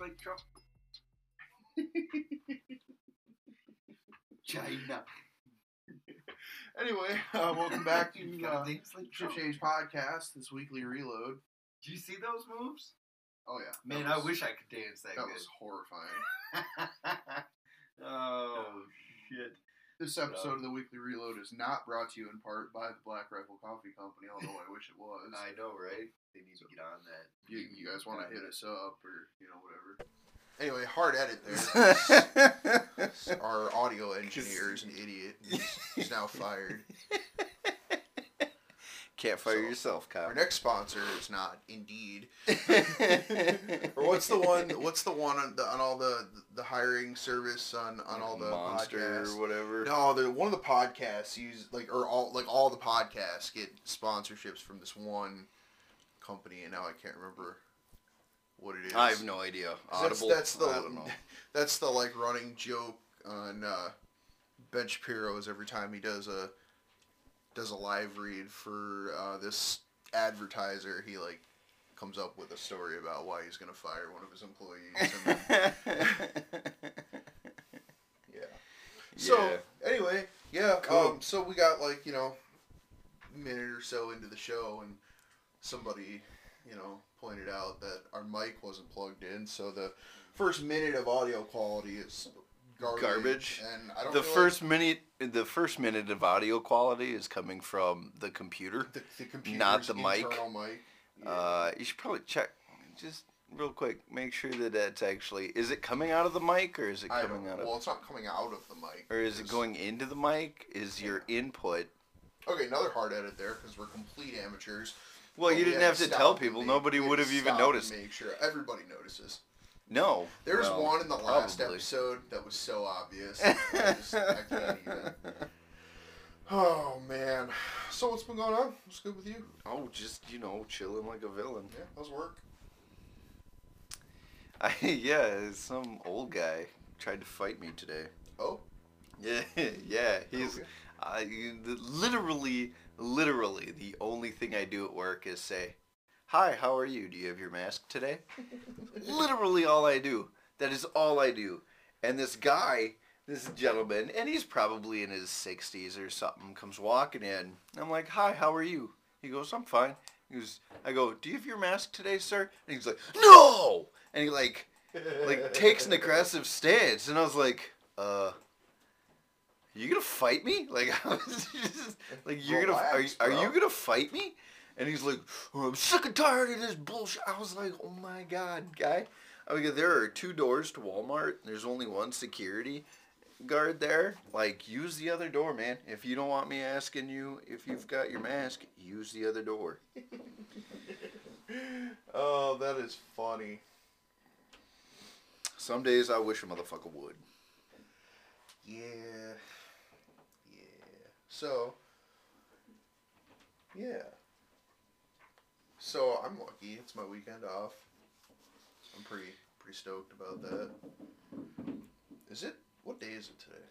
like Trump. China. Anyway, uh, welcome back to uh, like Trump. Change Podcast, this weekly reload. Do you see those moves? Oh yeah, Man, that I wish I could dance that, that good. was horrifying. oh shit! This episode of the weekly reload is not brought to you in part by the Black Rifle Coffee Company, although I wish it was. I know, right? They need to get on that. you, you guys want to hit us up or you know whatever. Anyway, hard edit there. Our audio engineer is an idiot. He's, he's now fired. Can't fire So, yourself, Kyle. Our next sponsor is not Indeed. Or what's the one? What's the one on, the, on all the the hiring service on on all the monster podcasts? or whatever. No, the one of the podcasts use like or all like all the podcasts get sponsorships from this one company, and now I can't remember what it is. I have no idea. 'Cause That's, Audible. that's the I don't know. that's the like running joke on uh, Ben Shapiro's every time he does a does a live read for uh, this advertiser. He like comes up with a story about why he's gonna fire one of his employees. And then, yeah. So Yeah. anyway, yeah. Cool. Um, so we got like you know, a minute or so into the show, and somebody you know pointed out that our mic wasn't plugged in, so the first minute of audio quality is garbage. Garbage? And I don't the first minute, the first minute of audio quality is coming from the computer. the, the computer's not the mic. mic. Yeah. Uh, you should probably check, just real quick, make sure that that's actually. Is it coming out of the mic or is it coming out of? Well, it's not coming out of the mic. Or is it going into the mic? Is your input? Okay, another hard edit there because we're complete amateurs. Well, But you we didn't have to tell people. make- Nobody would have even noticed. Make sure everybody notices. No. There's Well, one in the last probably. episode that was so obvious. I, just, I can't even. Oh man. So what's been going on? What's good with you? Oh, just you know, chilling like a villain. Yeah, how's work? I, yeah, some old guy tried to fight me today. Oh, Yeah, yeah. He's okay. I literally, literally the only thing I do at work is say, "Hi, how are you? Do you have your mask today?" literally all I do. That is all I do. And this guy, this gentleman, and he's probably in his 60s or something, comes walking in. I'm like, "Hi, how are you?" He goes, "I'm fine." He goes, I go, "Do you have your mask today, sir?" And he's like, "No!" And he like like takes an aggressive stance, and I was like, "Uh, you gonna fight me? Like, I was just like, you're gonna are, you- are you gonna fight me?" And he's like, oh, "I'm sick and tired of this bullshit." I was like, "Oh my god, guy!" I mean, there are two doors to Walmart. There's only one security guard there. Like, use the other door, man. If you don't want me asking you if you've got your mask, use the other door. oh, that is funny. Some days I wish a motherfucker would. Yeah. Yeah. So. Yeah. So I'm lucky. It's my weekend off. I'm pretty pretty stoked about that. Is it? What day is it today?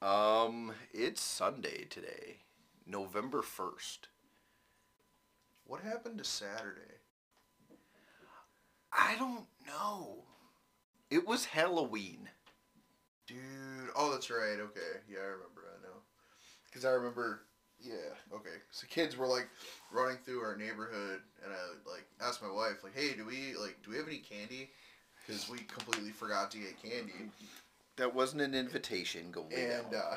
Um, it's Sunday today, November first. What happened to Saturday? I don't know. It was Halloween. Dude, oh, that's right. Okay, yeah, I remember. I know, because I remember. Yeah, okay. So kids were like running through our neighborhood, and I like asked my wife, like, "Hey, do we like do we have any candy?" Because we completely forgot to get candy, That wasn't an invitation. Go and uh,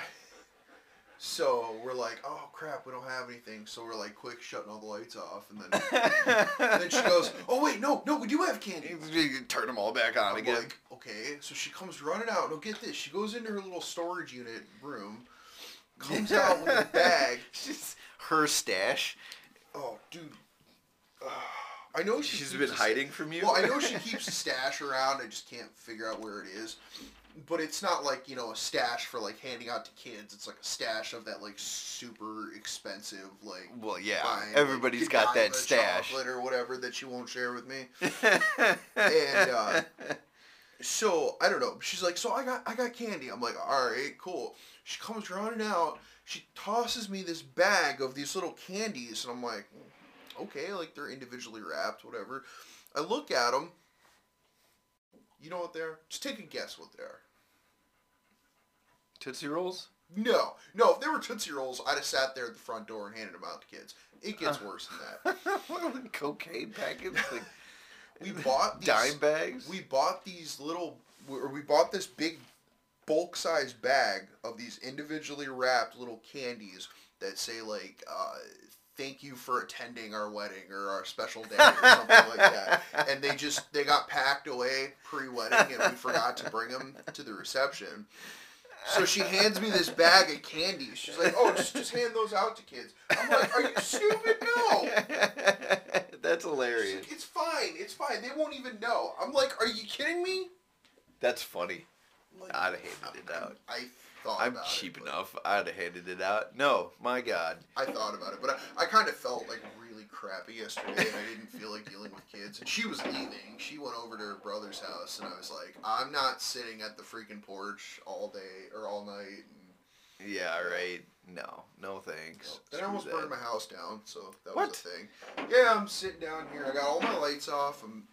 so we're like, "Oh crap, we don't have anything." So we're like, quick, shutting all the lights off, and then and then she goes, "Oh wait, no, no, we do have candy." Turn them all back on I'm again. like, okay. So she comes running out. No, get this. She goes into her little storage unit room, comes out with a bag. She's her stash. Oh, dude. Uh, I know she She's keeps been hiding from you. Well, I know she keeps a stash around. I just can't figure out where it is. But it's not like you know a stash for like handing out to kids. It's like a stash of that like super expensive like. Well, yeah. wine, Everybody's like, got that stash. or whatever that she won't share with me. and uh, So I don't know. She's like, so I got I got candy. I'm like, all right, cool. She comes running out. She tosses me this bag of these little candies, and I'm like, okay, like they're individually wrapped, whatever. I look at them. You know what they are? Just take a guess what they are. Tootsie Rolls? No, no. If they were Tootsie Rolls, I'd have sat there at the front door and handed them out to kids. It gets Uh. worse than that. Cocaine packets? Like We bought these, dime bags? We bought these little, or we bought this big, bulk size bag of these individually wrapped little candies that say like, uh, "Thank you for attending our wedding" or "Our special day" or something like that. And they just they got packed away pre-wedding, and we forgot to bring them to the reception. So she hands me this bag of candies. She's like, "Oh, just just hand those out to kids." I'm like, "Are you stupid? No." That's hilarious. like, it's fine. It's fine. They won't even know. I'm like, are you kidding me? That's funny. Like, I'd have handed it out. I, I thought I'm cheap it, enough. I'd have handed it out. No, my God. I thought about it, but I, I kind of felt like really crappy yesterday, and I didn't feel like dealing with kids. And she was leaving. She went over to her brother's house, and I was like, I'm not sitting at the freaking porch all day or all night. And, Yeah, right. No, no thanks. Then I almost that. burned my house down, so that What? was a thing. Yeah, I'm sitting down here. I got all my lights off. I'm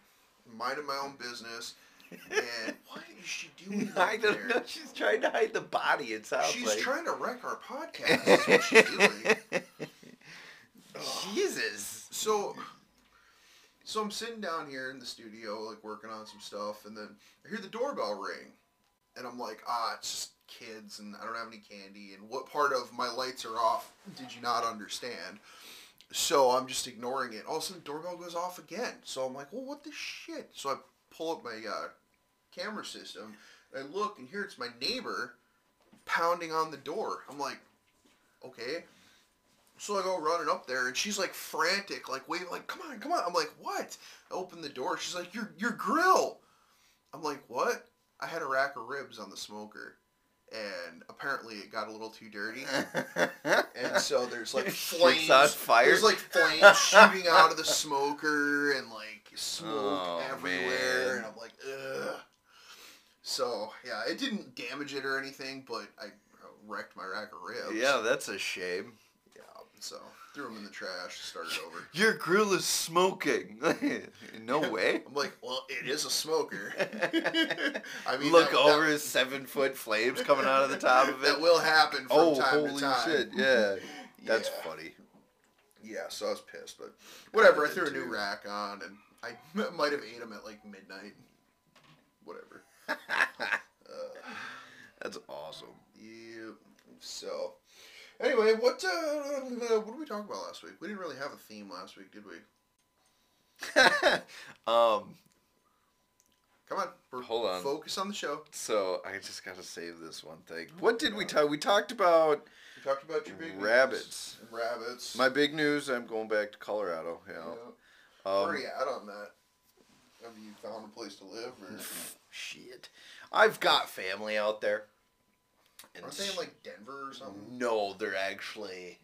minding my own business. And what is she doing I don't there? know. She's trying to hide the body. It sounds She's like. trying to wreck our podcast. That's what she's doing. Jesus. So, so I'm sitting down here in the studio, like working on some stuff, and then I hear the doorbell ring, and I'm like, ah, it's just kids, and I don't have any candy. And what part of my lights are off did you not understand? So I'm just ignoring it. All of a sudden, the doorbell goes off again. So I'm like, well, what the shit? So I pull up my uh, camera system, I look, and here it's my neighbor pounding on the door. I'm like, okay. So I go running up there, and she's like frantic, like waving, like come on, come on. I'm like, what? I open the door. She's like, your your grill. I'm like, what? I had a rack of ribs on the smoker, and apparently it got a little too dirty. And so there's like flames. on fire. There's like flames shooting out of the smoker and like smoke Oh, everywhere, man. and I'm like, ugh. So yeah, it didn't damage it or anything, but I wrecked my rack of ribs. yeah, that's a shame. Yeah. So threw them in the trash. Started over. Your grill is smoking. no way. I'm like, well, it is a smoker. I mean, Look that, over that, his seven foot flames coming out of the top of it. that will happen from oh, time holy to time. shit! Yeah, that's Yeah. funny. Yeah, so I was pissed, but whatever. I threw a new rack on, and I might have ate them at like midnight. Whatever. Uh, That's awesome. yeah. So, anyway, what uh, what did we talk about last week? We didn't really have a theme last week, did we? um, Come on, we're Hold on. Focus on the show. so I just gotta save this one thing. What did we talk? We talked about We talked about your big news Rabbits. rabbits. my big news. I'm going back to Colorado. Yeah. Yeah. Um, at on that? Have you found a place to live, or shit. I've got family out there. And aren't they in like Denver or something? No, they're actually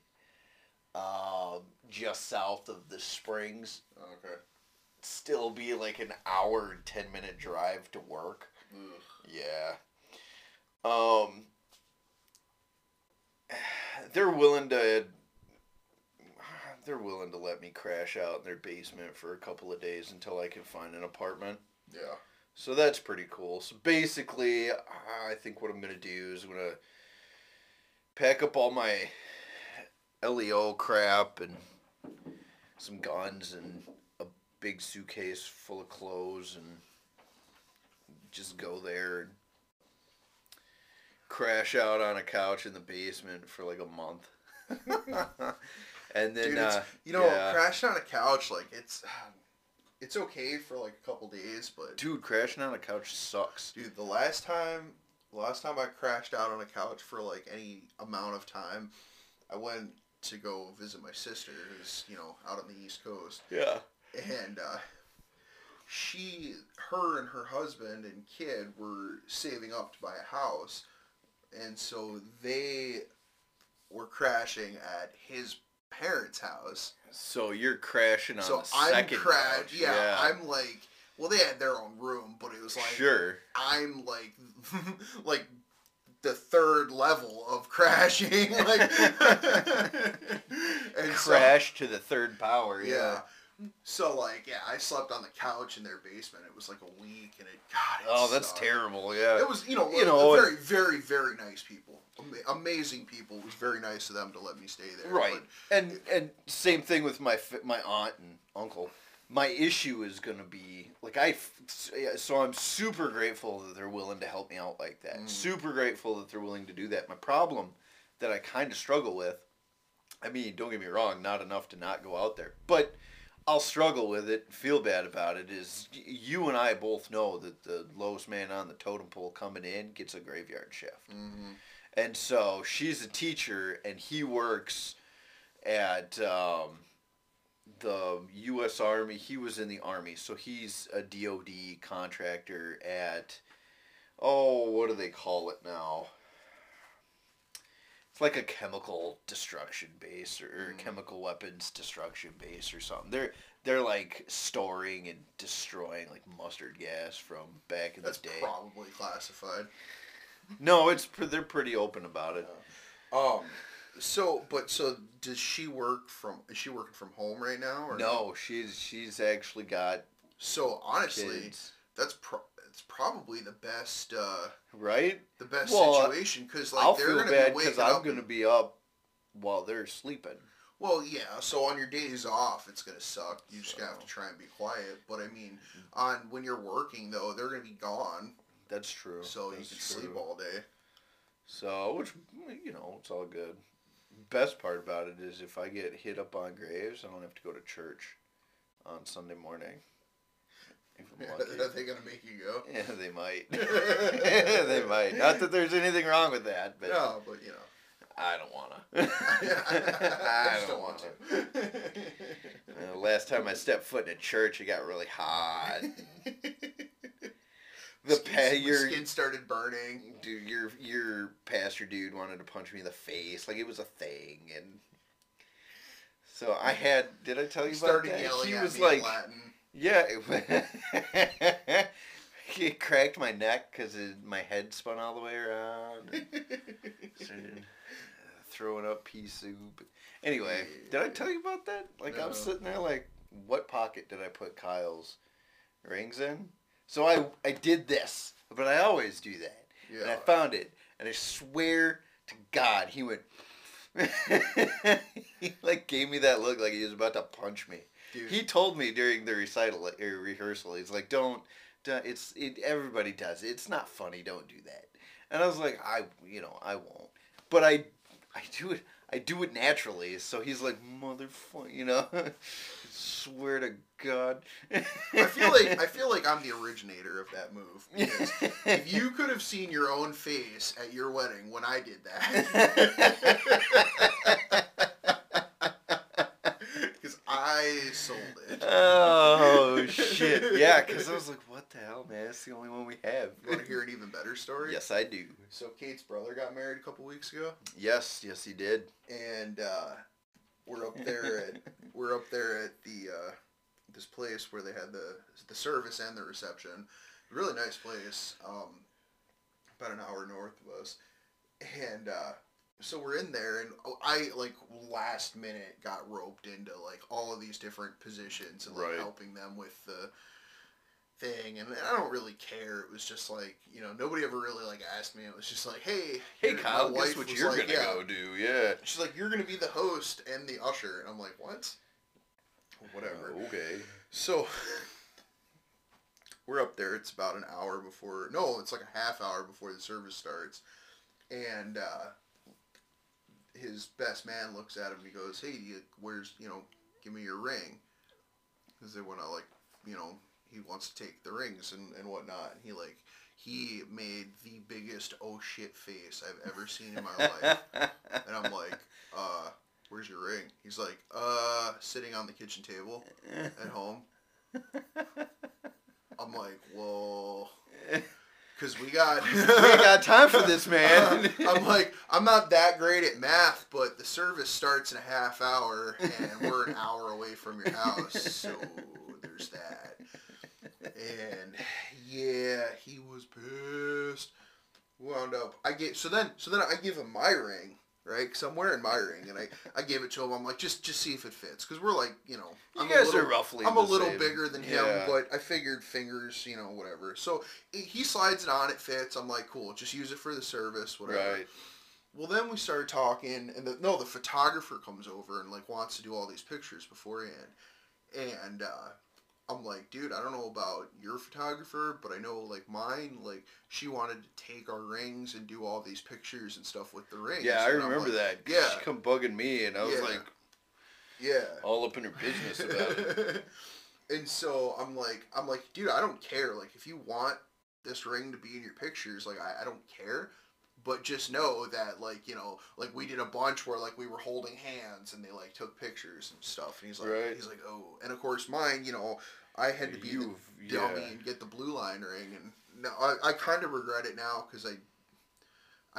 uh, just south of the Springs. Oh, okay. Still be like an hour and ten minute drive to work. Ugh. Yeah. Um. They're willing to. They're willing to let me crash out in their basement for a couple of days until I can find an apartment. Yeah. So that's pretty cool. So basically, I think what I'm gonna do is I'm gonna pack up all my LEO crap and some guns and a big suitcase full of clothes and just go there and crash out on a couch in the basement for like a month. and then Dude, it's, uh, you know, yeah. crashing on a couch, like it's, it's okay for like a couple days, but dude, crashing on a couch sucks. dude, the last time, the last time I crashed out on a couch for like any amount of time, I went to go visit my sister, who's you know out on the East Coast, Yeah. and uh, she, her, and her husband and kid were saving up to buy a house, and so they were crashing at his parents' house. So you're crashing on so the I'm second crashed. couch. Yeah, I'm like, well, they had their own room, but it was like sure. I'm like, like the third level of crashing, like, and so- Crash to the third power. yeah. Yeah. So like, yeah, I slept on the couch in their basement. It was like a week, and it God. It Oh, that's sucked. terrible. Yeah. It was, you know, You know, very, very, very nice people, Ama- amazing people. It was very nice of them to let me stay there. Right. And and same thing with my fi- my aunt and uncle. My issue is going to be like I f- so I'm super grateful that they're willing to help me out like that. Mm. Super grateful that they're willing to do that. My problem that I kind of struggle with I mean, don't get me wrong, not enough to not go out there. But I'll struggle with it, feel bad about it is you and I both know that the lowest man on the totem pole coming in gets a graveyard shift. hmm And so she's a teacher, and he works at um, the U.S. Army. He was in the Army, so he's a DoD contractor at oh, what do they call it now? It's like a chemical destruction base or, Mm. chemical weapons destruction base or something. They're they're like storing and destroying like mustard gas from back in That's the day. probably classified. no, it's they're pretty open about it. Um. So, but so does she work from? Is she working from home right now? Or No, she's she's actually got So honestly, kids, that's pro- it's probably the best. uh right? The best Well, situation because like I'll they're feel gonna bad be waking I'm up gonna be up while they're sleeping. Well, yeah. So on your days off, it's gonna suck. You just gotta have to try and be quiet. But I mean, on when you're working though, they're gonna be gone, That's true. so you That's can sleep true. all day. So, which you know, it's all good. Best part about it is if I get hit up on graves, I don't have to go to church on Sunday morning. If I'm lucky. Are they gonna make you go? yeah, they might. they might. Not that there's anything wrong with that, but no, but you know. I don't wanna. I I don't want to. Uh, last time I stepped foot in a church, it got really hot. The Skin- pa- your skin started burning. dude, your your pastor dude wanted to punch me in the face, like it was a thing, and so I had. Did I tell you He about started that? yelling he at was me like, Latin. yeah, it, he cracked my neck because my head spun all the way around. started throwing up pea soup. Anyway, did I tell you about that? Like No. I'm sitting there, like, what pocket did I put Kyle's rings in? So I I did this, but I always do that. And I found it, and I swear to God, he went. he like gave me that look like he was about to punch me. Dude, He told me during the recital or rehearsal, he's like, "Don't, don't it's it. Everybody does it. It's not funny. Don't do that." And I was like, "I, you know, I won't." But I, I do it. I do it naturally. So he's like, "Motherfucker," you know. swear to God. I feel like I feel like I'm the originator of that move. If you could have seen your own face at your wedding when I did that, because I sold it. oh shit! Yeah, because I was like, "What the man? It's the only one we have." You want to hear an even better story? Yes, I do. So Kate's brother got married a couple weeks ago, Yes, yes, he did. and uh, we're up there at we're up there at the uh, this place where they had the the service and the reception. Really nice place. Um, about an hour north of us, and uh, so we're in there, and oh, I like last minute got roped into like all of these different positions and like Right. helping them with the thing and I don't really care. It was just like, you know, nobody ever really like asked me. It was just like, hey, Hey, here- my Kyle, guess what you're like, gonna yeah. go do? Yeah. She's like, you're gonna be the host and the usher, and I'm like, what? Whatever. Okay. So we're up there. It's about an hour before. No, it's like a half hour before the service starts, and uh, his best man looks at him. and He goes, "Hey, do you, where's you know, give me your ring," because they want to like, you know, he wants to take the rings and and whatnot. And he like. He made the biggest oh shit face I've ever seen in my life. And I'm like, uh, where's your ring? He's like, uh, sitting on the kitchen table at home. I'm like, whoa. Because we got. we got time for this, man. I'm like, I'm not that great at math, but the service starts in a half hour, and we're an hour away from your house, so there's that. And yeah, he was pissed. Wound up. I gave so then so then I give him my ring, right? Because I'm wearing my ring, and I, I gave it to him. I'm like, just just see if it fits, because we're like, you know, You I'm guys little, are roughly. I'm a little same. bigger than him, Yeah. but I figured fingers, you know, whatever. So he- he slides it on, it fits. I'm like, cool, just use it for the service, whatever. Right. Well, then we started talking, and the, no, the photographer comes over and like wants to do all these pictures beforehand, and uh, I'm like, dude, I don't know about your photographer, but I know like mine, like she wanted to take our rings and do all these pictures and stuff with the rings. Yeah, I And remember like, that. yeah. She come bugging me, and I was Yeah. like Yeah. all up in her business about it. and so I'm like, I'm like, dude, I don't care. Like, if you want this ring to be in your pictures, like, I, I don't care. But just know that, like, you know, like we did a bunch where like we were holding hands and they like took pictures and stuff. And he's like, Right. he's like, oh, and of course mine, you know, I had to be the dummy yeah. and get the blue line ring, and no, I, I kind of regret it now because I,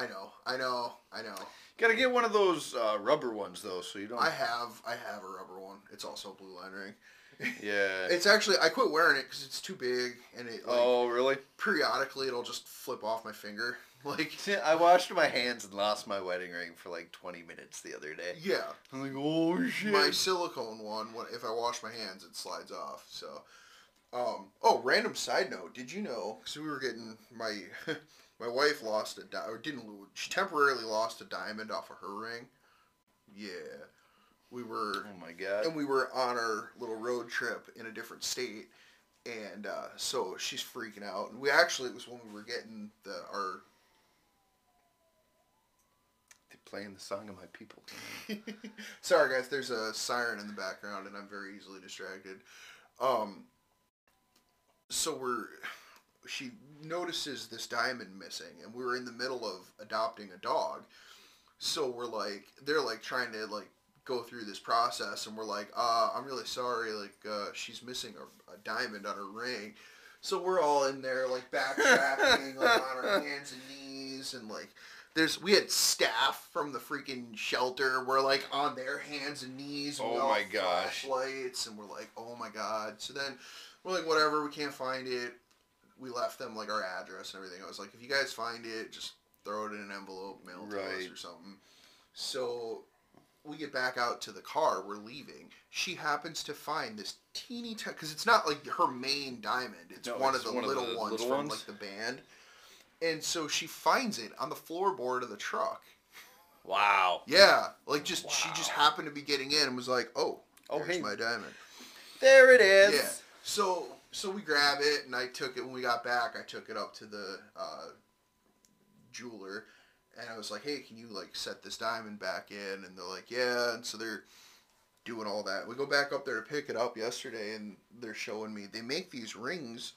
I know, I know, I know. Gotta get one of those uh, rubber ones though, so you don't. I have, I have a rubber one. It's also a blue line ring. yeah. It's actually I quit wearing it because it's too big and it like oh really? periodically it'll just flip off my finger. Like I washed my hands and lost my wedding ring for like 20 minutes the other day. yeah, I'm like, oh shit. my silicone one. If I wash my hands, it slides off. So, um, oh, random side note. Did you know? Because we were getting my my wife lost a di- or didn't lose. She temporarily lost a diamond off of her ring. Yeah, we were oh my god. and we were on our little road trip in a different state and uh, so she's freaking out and we actually it was when we were getting the our playing the song of my people. sorry guys there's a siren in the background and i'm very easily distracted. Um so we're she notices this diamond missing and we were in the middle of adopting a dog. So we're like they're like trying to like go through this process and we're like uh i'm really sorry like uh she's missing a, a diamond on her ring. So we're all in there like backtracking like on our hands and knees and like there's we had staff from the freaking shelter. We're like on their hands and knees. And Oh my gosh. flashlights and we're like oh my god. So then we're like whatever we can't find it. We left them like our address and everything. I was like if you guys find it just throw it in an envelope mail it to us or something. So we get back out to the car. We're leaving. She happens to find this teeny tiny because it's not like her main diamond. It's No, one it's of the one of little the ones little from ones? like the band and so she finds it on the floorboard of the truck Wow. yeah like just she just happened to be getting in and was like oh Oh, here's hey. my diamond There it is. yeah. So so we grab it, and I took it when we got back. I took it up to the uh, jeweler, and I was like, "Hey, can you like set this diamond back in?" And they're like, "Yeah." And so they're doing all that. We go back up there to pick it up yesterday, and they're showing me they make these rings,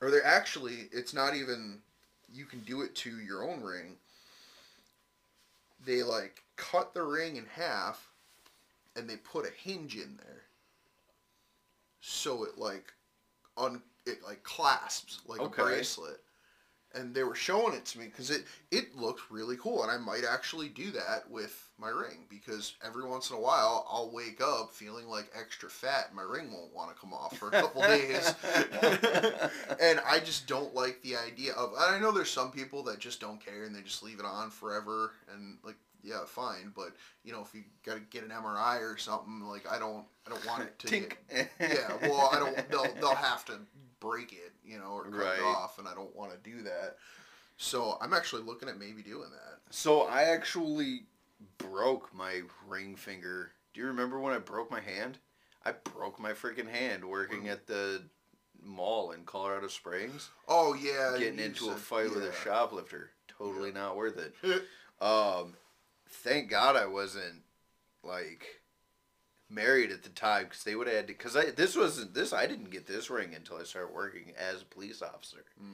or they're actually it's not even you can do it to your own ring. They like cut the ring in half, and they put a hinge in there so it like un it like clasps like Okay. a bracelet and they were showing it to me because it it looked really cool and i might actually do that with my ring because every once in a while i'll wake up feeling like extra fat and my ring won't want to come off for a couple days and i just don't like the idea of and i know there's some people that just don't care and they just leave it on forever and like yeah fine but you know if you gotta get an mri or something like i don't i don't want it to get- yeah, well, I don't. They'll they'll have to break it, you know, or cut Right. it off, and I don't want to do that. So I'm actually looking at maybe doing that. So I actually broke my ring finger. Do you remember when I broke my hand? I broke my freaking hand working at the mall in Colorado Springs, Oh yeah, getting into a said- fight with a shoplifter. Totally not worth it. Um, thank God I wasn't like married at the time because they would have had to. Because I this wasn't this. I didn't get this ring until I started working as a police officer. Mm.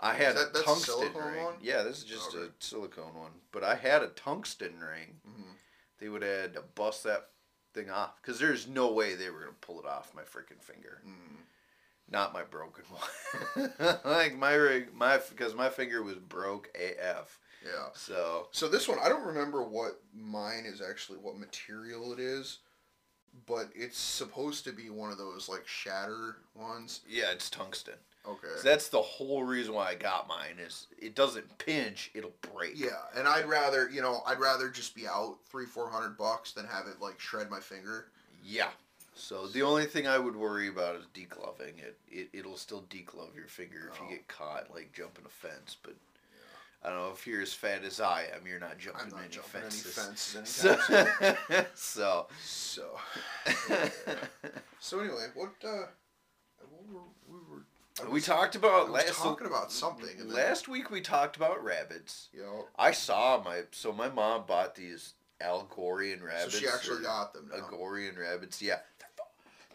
I had that- a tungsten ring. one? Yeah, this is just Okay. a silicone one. But I had a tungsten ring. Mhm. They would have had to bust that thing off because there's no way they were gonna pull it off my freaking finger. Mm. Not my broken one. like my ring, my because my finger was broke AF. Yeah. So So this one, I don't remember what mine is actually, what material it is, but it's supposed to be one of those like shatter ones. yeah, it's tungsten. Okay. So that's the whole reason why I got mine. Is it doesn't pinch, it'll break. Yeah, and I'd rather, you know, I'd rather just be out three, four hundred bucks than have it like shred my finger. Yeah. So the only thing I would worry about is degloving it. It it'll still deglove your finger if Oh. you get caught like jumping a fence. But I don't know if you're as fat as I am, you're not jumping I'm not any jumping any fences. fences anytime So, so So, so anyway, what uh, what were, we were we talked I about was last talking about something. Last week. We talked about rabbits. you I saw my so my mom bought these Algorian rabbits. so she actually got them. Now. Agorian rabbits. Yeah,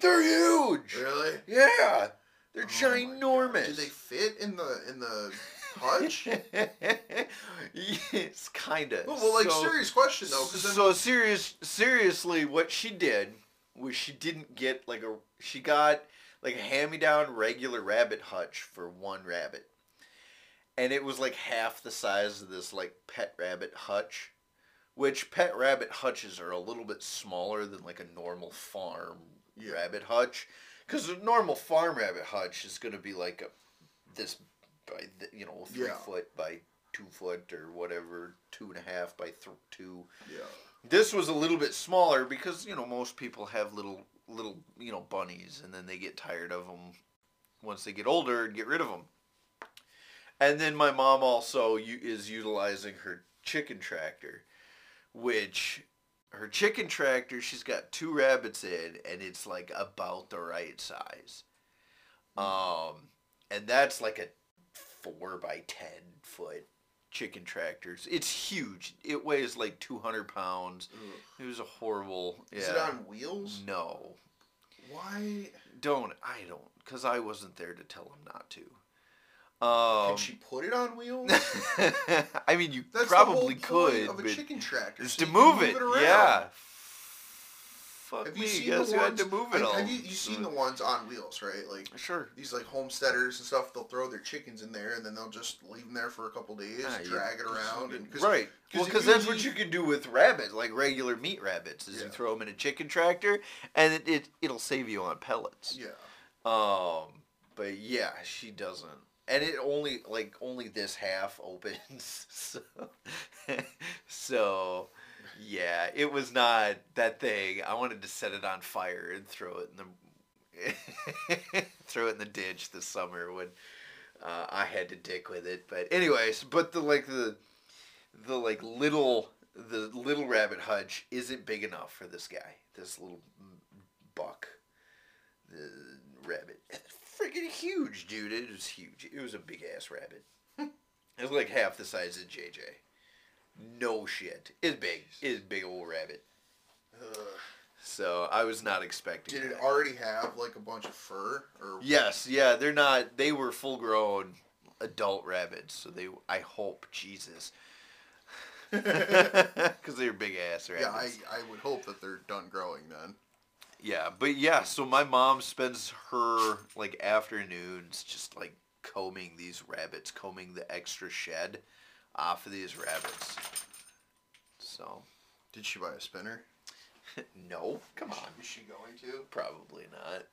they're, they're huge. Really? Yeah, they're Oh ginormous. Do they fit in the in the hutch? yes, kinda. well, well, like so, serious question though, because so serious. Seriously, what she did was she didn't get like a. She got like a hand-me-down regular rabbit hutch for one rabbit, and it was like half the size of this like pet rabbit hutch. Which pet rabbit hutches are a little bit smaller than like a normal farm Yeah. rabbit hutch, because a normal farm rabbit hutch is going to be like a this by th- you know three Yeah. foot by two foot or whatever two and a half by th- two. yeah, This was a little bit smaller because you know most people have little little you know bunnies and then they get tired of them once they get older and get rid of them. And then my mom also u- is utilizing her chicken tractor, which her chicken tractor she's got two rabbits in and it's like about the right size. Um, and that's like a four by ten foot chicken tractors. It's huge. It weighs like two hundred pounds. Ugh. It was a horrible. Yeah. Is it on wheels? No, Why don't. I don't, cause I wasn't there to tell him not to. Um, can she put it on wheels? I mean, you That's probably the whole point could, of a chicken tractor. just so to can move it. around. yeah. Fuck Have me. you seen Guess the ones? had to move it all? have you, you seen the ones on wheels, right? Like Sure. these like homesteaders and stuff. They'll throw their chickens in there and then they'll just leave them there for a couple days, Ah, drag it around, and cause, right. 'cause Well, because that's what you can do with rabbits, like regular meat rabbits, is Yeah. you throw them in a chicken tractor, and it, it it'll save you on pellets. Yeah. Um, but yeah, she doesn't, and it only like only this half opens, so so yeah, it was not that thing. I wanted to set it on fire and throw it in the throw it in the ditch this summer when uh, I had to dick with it. But anyways, but the like the the like little the little rabbit hutch isn't big enough for this guy. This little buck, the rabbit, freaking huge, dude. It was huge. It was a big ass rabbit. it was like half the size of JJ. No shit. It's big. It's big old rabbit. Ugh. So I was not expecting. Did it that. already have like a bunch of fur or? Yes, yeah, they're not. They were full grown adult rabbits, so they. I hope Jesus, because they're big ass rabbits. Yeah, I, I would hope that they're done growing then. Yeah, but yeah, so my mom spends her like afternoons just like combing these rabbits, combing the extra shed Ah, off of these rabbits. So, Did she buy a spinner? no, come on, Is she going to? probably not.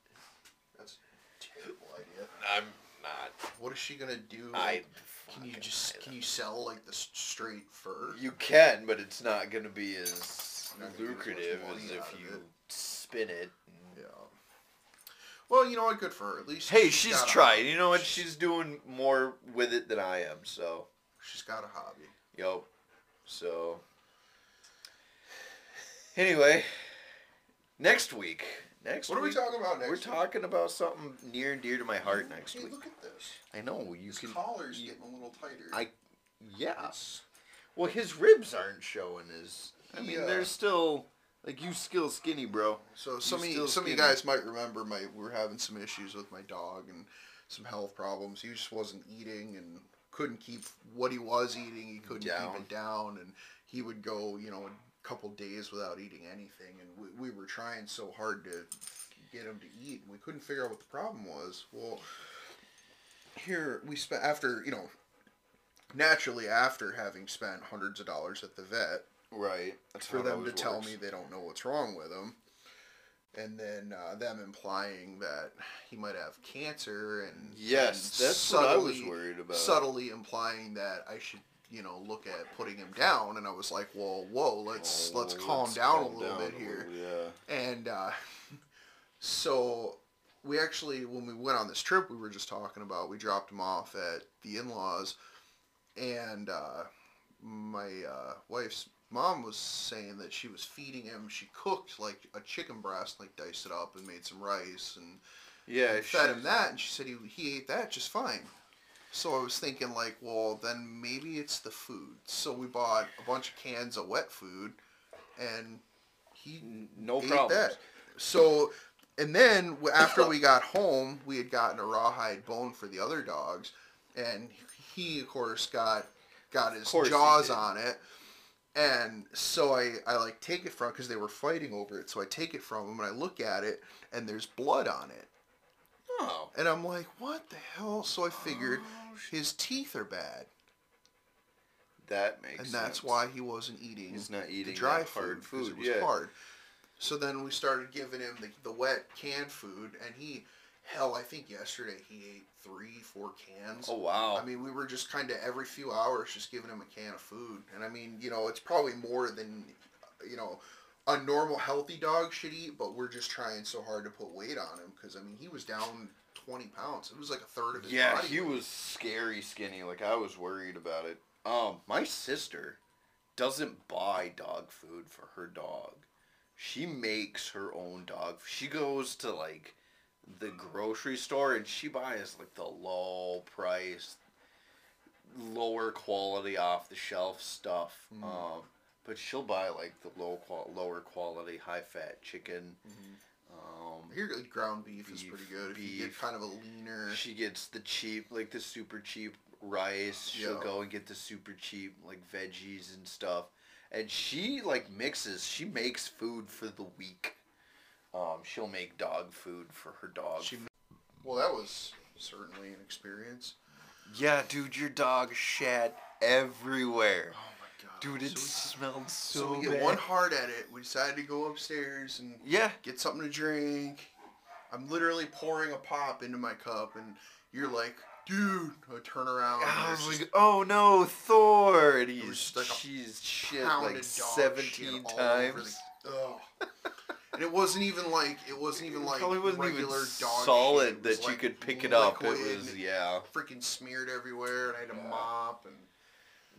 That's a terrible idea. I'm not. What is she gonna do? I. Can you fucking just can you sell like the s- straight fur? You can, but it's not going to be as Not gonna get as much lucrative money as out if of you it. spin it. Yeah. Well, you know what? Good for her. At least. Hey, she's got a trying. You know what? She's doing more with it than I am. So, She's got a hobby. yo. So, anyway, next week. Next What are we talking about next? We're week? talking about something near and dear to my heart next Hey, week. look at this. I know you His can. collar's you- getting a little tighter. I- yes. Well, his ribs aren't showing. His. I mean, Yeah. they're still like you still skinny, bro. So some of you, some of you guys might remember my we were having some issues with my dog and some health problems. He just wasn't eating and couldn't keep what he was eating. He couldn't Down. keep it down, and he would go you know a couple days without eating anything. And we, we were trying so hard to get him to eat, and we couldn't figure out what the problem was. Well, here we spent after you know naturally after having spent hundreds of dollars at the vet Right. That's for them to always tell me they don't know what's wrong with him. And then uh, them implying that he might have cancer, and Yes, and that's what I was subtly- worried about. subtly implying that I should, you know, look at putting him down, and I was like, well, whoa, let's Oh, let's calm let's down calm a little down bit a here. little, Yeah. And uh, so we actually, when we went on this trip, we were just talking about. We dropped him off at the in-laws, and uh, my uh, wife's mom was saying that she was feeding him. She cooked like a chicken breast, like diced it up and made some rice and, Yeah. and fed him that. And she said he he ate that just fine. So I was thinking like, well, then maybe it's the food. So we bought a bunch of cans of wet food, and he No ate problem. that. So, and then after we got home, we had gotten a rawhide bone for the other dogs, and he, of course, got got his course jaws on it. And so I, I like take it from because they were fighting over it. So I take it from him and I look at it and there's blood on it. Oh. And I'm like, what the hell? So I figured Oh, his teeth are bad. That makes sense. and that's sense. why he wasn't eating he's not the eating dry food hard 'cause food. It was yeah. hard. So then we started giving him the, the wet canned food, and he, hell, I think yesterday he ate three, four cans. Oh wow. I mean, we were just kind of every few hours just giving him a can of food, and I mean, you know, it's probably more than, you know, a normal healthy dog should eat, but we're just trying so hard to put weight on him because I mean, he was down twenty pounds. It was like a third of his Yeah, body. he was scary skinny. Like I was worried about it. Um, my sister doesn't buy dog food for her dog. She makes her own dog. She goes to like the grocery store and she buys like the low price, lower quality off the shelf stuff. Mhm. Um, but she'll buy like the low qual lower quality high fat chicken. Mhm. Um, hear like, ground beef, is pretty good. If you get kind of a leaner. She gets the cheap, like the super cheap rice. She'll go and get the super cheap, like veggies and stuff. And she like mixes. She makes food for the week. Um, she'll make dog food for her dog. She, well, that was certainly an experience. yeah, dude, your dog shat everywhere. Oh my god, Dude, it So, smelled we, so, so we bad. get one hard at it. We decided to go upstairs and yeah, get something to drink. I'm literally pouring a pop into my cup, and you're like, "Dude!" I turn around. I was just like, oh no, Thor! And he's just like she's shit like seventeen shit times. the- ugh. And it wasn't even like it wasn't even like Probably wasn't even regular dog solid. It that you could pick it up. It was yeah, freaking smeared everywhere, and I had to Yeah. mop and.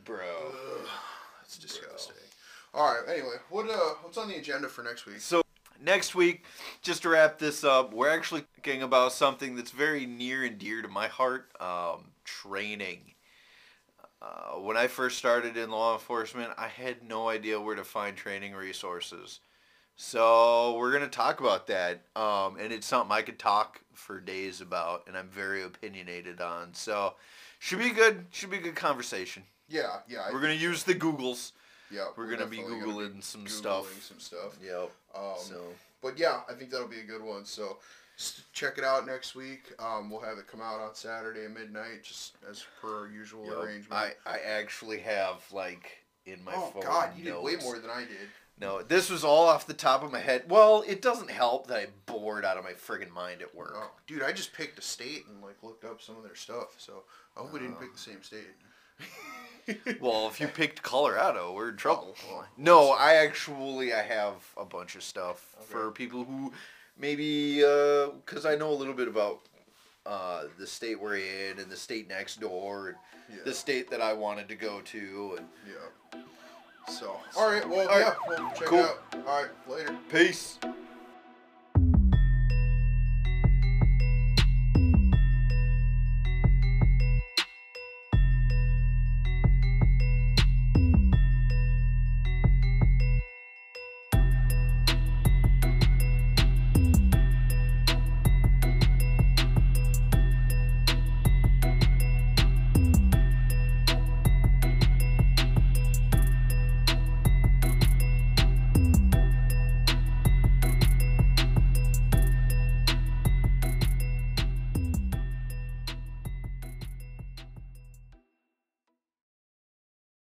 bro. Ugh, that's disgusting. All right. Anyway, what uh, what's on the agenda for next week? So next week, just to wrap this up, we're actually talking about something that's very near and dear to my heart: um, training. Uh, when I first started in law enforcement, I had no idea where to find training resources. So we're gonna talk about that, um, and it's something I could talk for days about, and I'm very opinionated on. So should be good. Should be a good conversation. Yeah, yeah. We're gonna use the Googles. yeah. We're gonna be googling gonna be some Googling stuff. Some stuff. Yep. Um, so But yeah, I think that'll be a good one. So check it out next week. Um, we'll have it come out on Saturday at midnight, just as per usual Yep. arrangement. I, I actually have like in my oh phone. Oh God, you did way more than I did. No, this was all off the top of my head. Well, it doesn't help that I'm bored out of my friggin' mind at work. Oh, dude, I just picked a state and like looked up some of their stuff. So I hope we didn't pick the same state. Well, if you picked Colorado, we're in trouble. Oh, well, no, I actually I have a bunch of stuff Okay. for people who maybe because I know a little bit about uh, the state we're in and the state next door and Yeah. the state that I wanted to go to and Yeah. So, all right. Well, All right. yeah. Well, check Cool. it out. All right. Later. peace.